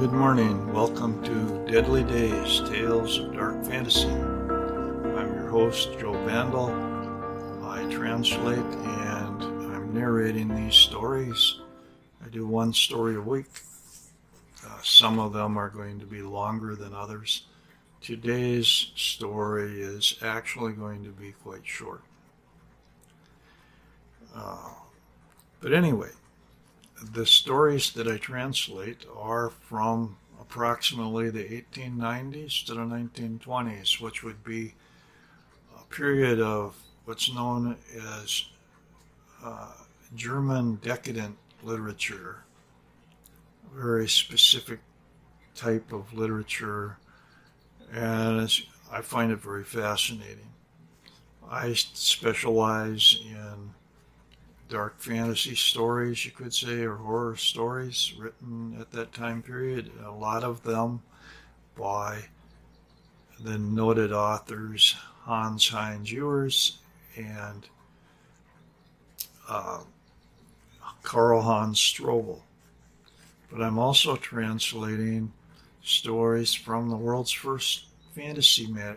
Good morning. Welcome to Deadly Days Tales of Dark Fantasy. I'm your host, Joe Bandel. I translate and I'm narrating these stories. I do one story a week. Uh, some of them are going to be longer than others. Today's story is actually going to be quite short. Uh, but anyway, the stories that I translate are from approximately the 1890s to the 1920s, which would be a period of what's known as uh, German decadent literature, a very specific type of literature, and I find it very fascinating. I specialize in dark fantasy stories, you could say, or horror stories written at that time period. A lot of them by the noted authors Hans Heinz Ewers and uh, Karl Hans Strobl. But I'm also translating stories from the world's first fantasy ma-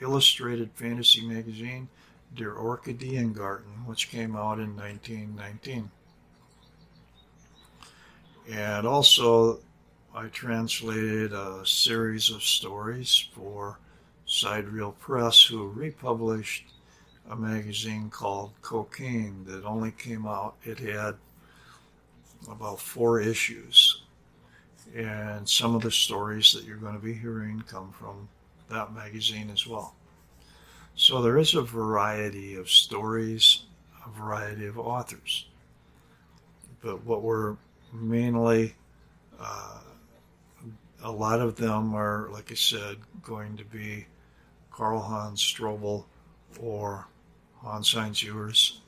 illustrated fantasy magazine, Der Orchideengarten, which came out in 1919. And also, I translated a series of stories for Sidereal Press, who republished a magazine called Cocaine that only came out, it had about four issues. And some of the stories that you're going to be hearing come from that magazine as well. So there is a variety of stories, a variety of authors. But what we're mainly, uh, a lot of them are, like I said, going to be Karl Hans Strobl or Hans Heinz Ewers,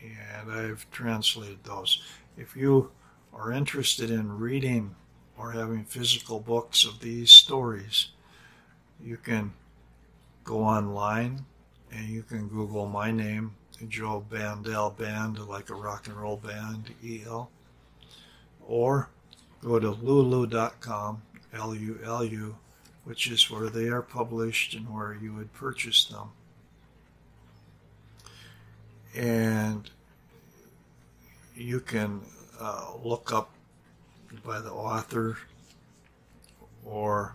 and I've translated those. If you are interested in reading or having physical books of these stories, you can go online and you can Google my name, Joe Bandel Band, like a rock and roll band, EL, or go to lulu.com, L U L U, which is where they are published and where you would purchase them. And you can uh, look up by the author or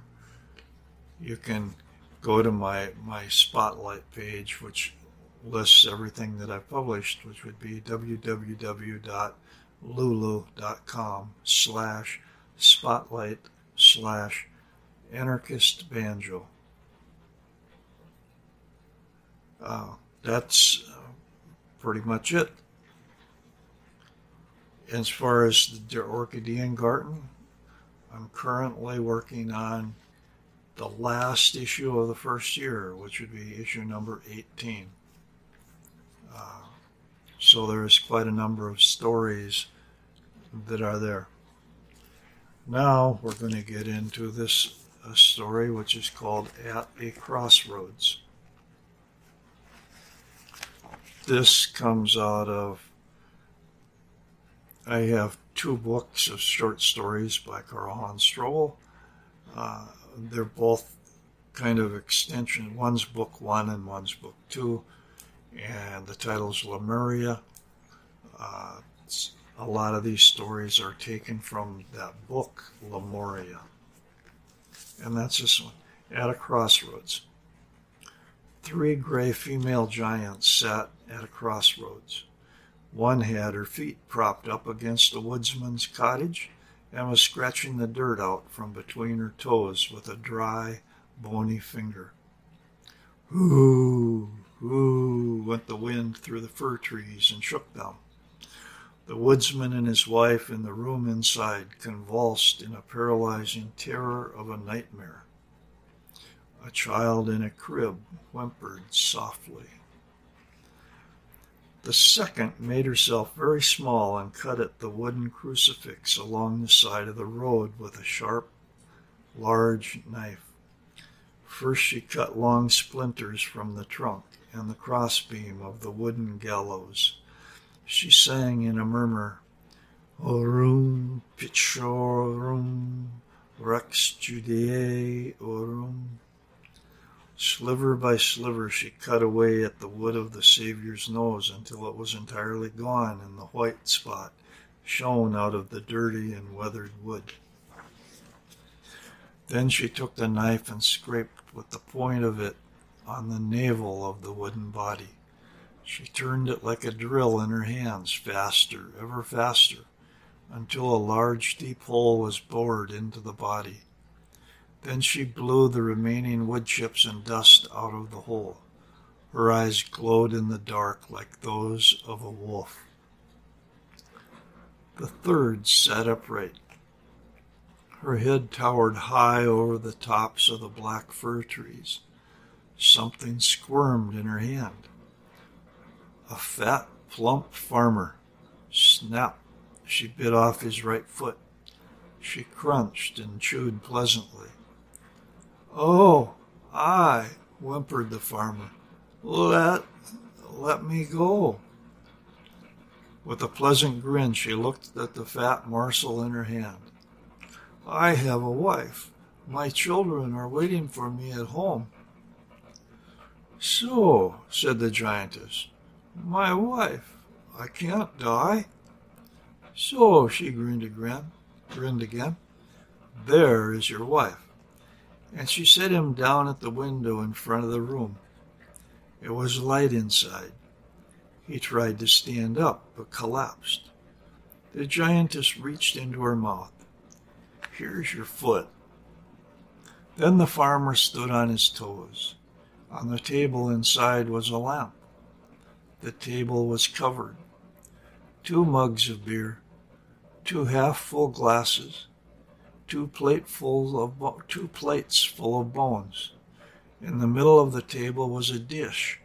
you can go to my, my spotlight page, which lists everything that I've published, which would be www.lulu.com slash spotlight slash anarchist banjo. Uh, that's uh, pretty much it. As far as the Der Orchideengarten, I'm currently working on the last issue of the first year, which would be issue number 18. Uh, so there's quite a number of stories that are there. Now we're going to get into this story which is called At a Crossroads. This comes out of, I have two books of short stories by Karl Hans Strobl. Uh, they're both kind of extension. One's book one and one's book two, and the title's Lemuria. Uh, a lot of these stories are taken from that book, Lemuria. And that's this one At a Crossroads. Three gray female giants sat at a crossroads. One had her feet propped up against a woodsman's cottage and was scratching the dirt out from between her toes with a dry, bony finger. Ooh, ooh, went the wind through the fir trees and shook them. The woodsman and his wife in the room inside convulsed in a paralyzing terror of a nightmare. A child in a crib whimpered softly. The second made herself very small and cut at the wooden crucifix along the side of the road with a sharp, large knife. First, she cut long splinters from the trunk and the crossbeam of the wooden gallows. She sang in a murmur, Orum Pichorum, Rex Judae Orum. Sliver by sliver, she cut away at the wood of the Saviour's nose until it was entirely gone, and the white spot shone out of the dirty and weathered wood. Then she took the knife and scraped with the point of it on the navel of the wooden body. She turned it like a drill in her hands, faster, ever faster, until a large deep hole was bored into the body. Then she blew the remaining wood chips and dust out of the hole. Her eyes glowed in the dark like those of a wolf. The third sat upright. Her head towered high over the tops of the black fir trees. Something squirmed in her hand. A fat, plump farmer. Snap! She bit off his right foot. She crunched and chewed pleasantly. Oh, I, whimpered the farmer. Let, let me go. With a pleasant grin, she looked at the fat morsel in her hand. I have a wife. My children are waiting for me at home. So, said the giantess, my wife, I can't die. So, she grinned again, grinned again. There is your wife. And she set him down at the window in front of the room. It was light inside. He tried to stand up, but collapsed. The giantess reached into her mouth. Here's your foot. Then the farmer stood on his toes. On the table inside was a lamp. The table was covered. Two mugs of beer, two half full glasses, two platefuls of two plates full of bones. In the middle of the table was a dish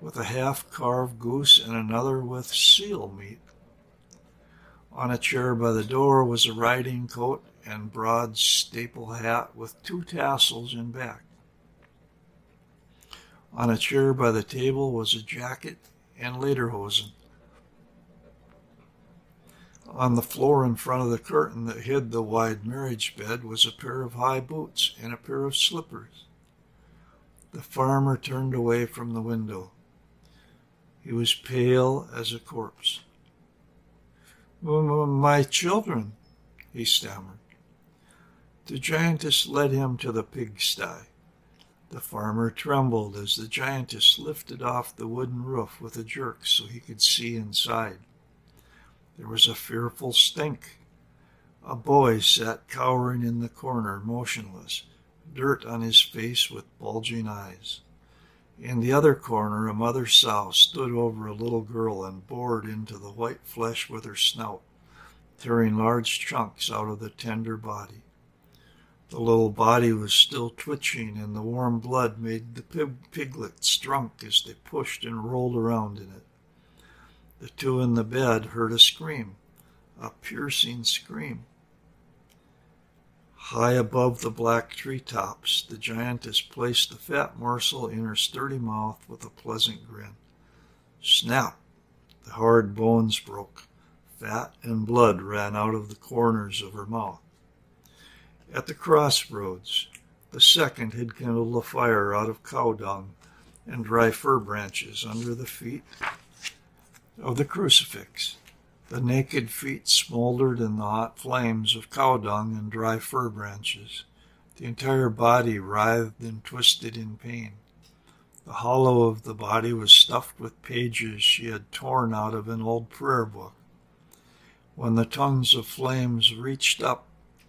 with a half carved goose and another with seal meat. On a chair by the door was a riding coat and broad staple hat with two tassels in back. On a chair by the table was a jacket and lederhosen. On the floor in front of the curtain that hid the wide marriage bed was a pair of high boots and a pair of slippers. The farmer turned away from the window. He was pale as a corpse. My children, he stammered. The giantess led him to the pigsty. The farmer trembled as the giantess lifted off the wooden roof with a jerk so he could see inside. There was a fearful stink. A boy sat cowering in the corner, motionless, dirt on his face with bulging eyes. In the other corner, a mother sow stood over a little girl and bored into the white flesh with her snout, tearing large chunks out of the tender body. The little body was still twitching, and the warm blood made the pig- piglets drunk as they pushed and rolled around in it. The two in the bed heard a scream, a piercing scream. High above the black tree tops, the giantess placed the fat morsel in her sturdy mouth with a pleasant grin. Snap! The hard bones broke. Fat and blood ran out of the corners of her mouth. At the crossroads, the second had kindled a fire out of cow dung and dry fir branches under the feet of the crucifix. The naked feet smoldered in the hot flames of cow dung and dry fir branches. The entire body writhed and twisted in pain. The hollow of the body was stuffed with pages she had torn out of an old prayer book. When the tongues of flames reached up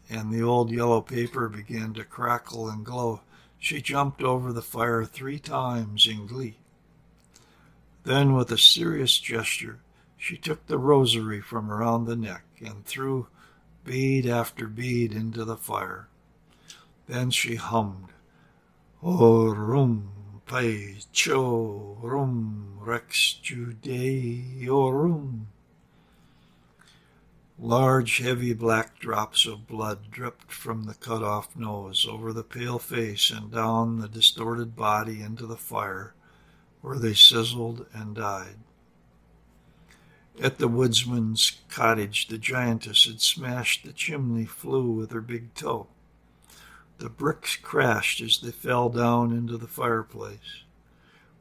and the old yellow paper began to crackle and glow. She jumped over the fire three times in glee. Then, with a serious gesture, she took the rosary from around the neck and threw bead after bead into the fire. Then she hummed, O rum pai cho rum rex judeorum. Large, heavy black drops of blood dripped from the cut off nose over the pale face and down the distorted body into the fire, where they sizzled and died. At the woodsman's cottage, the giantess had smashed the chimney flue with her big toe. The bricks crashed as they fell down into the fireplace.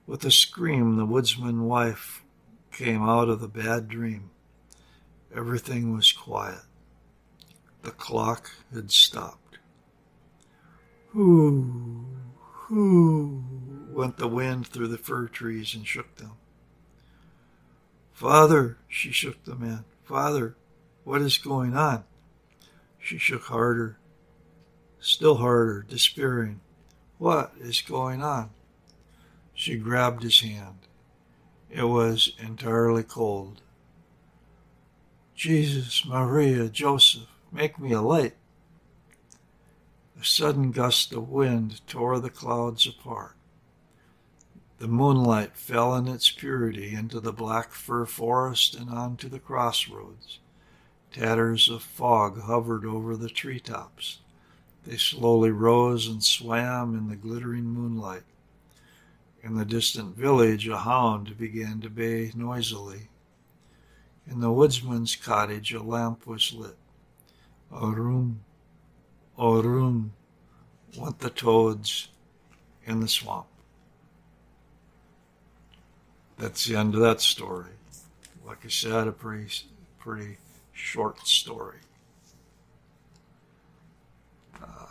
With a scream, the woodsman's wife came out of the bad dream. Everything was quiet. The clock had stopped. Whoo, whoo, went the wind through the fir trees and shook them. Father, she shook the man. Father, what is going on? She shook harder, still harder, despairing. What is going on? She grabbed his hand. It was entirely cold. Jesus, Maria, Joseph, make me a light. A sudden gust of wind tore the clouds apart. The moonlight fell in its purity into the black fir forest and onto the crossroads. Tatters of fog hovered over the treetops. They slowly rose and swam in the glittering moonlight. In the distant village, a hound began to bay noisily. In the woodsman's cottage, a lamp was lit. Arum, arum, went the toads in the swamp. That's the end of that story. Like I said, a pretty, pretty short story. Uh,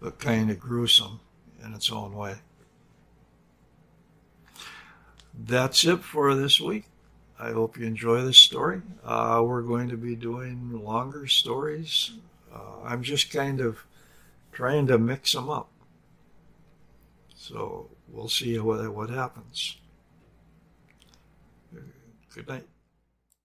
but kind of gruesome in its own way. That's it for this week. I hope you enjoy this story. Uh, we're going to be doing longer stories. Uh, I'm just kind of trying to mix them up. So we'll see what, what happens. Good night.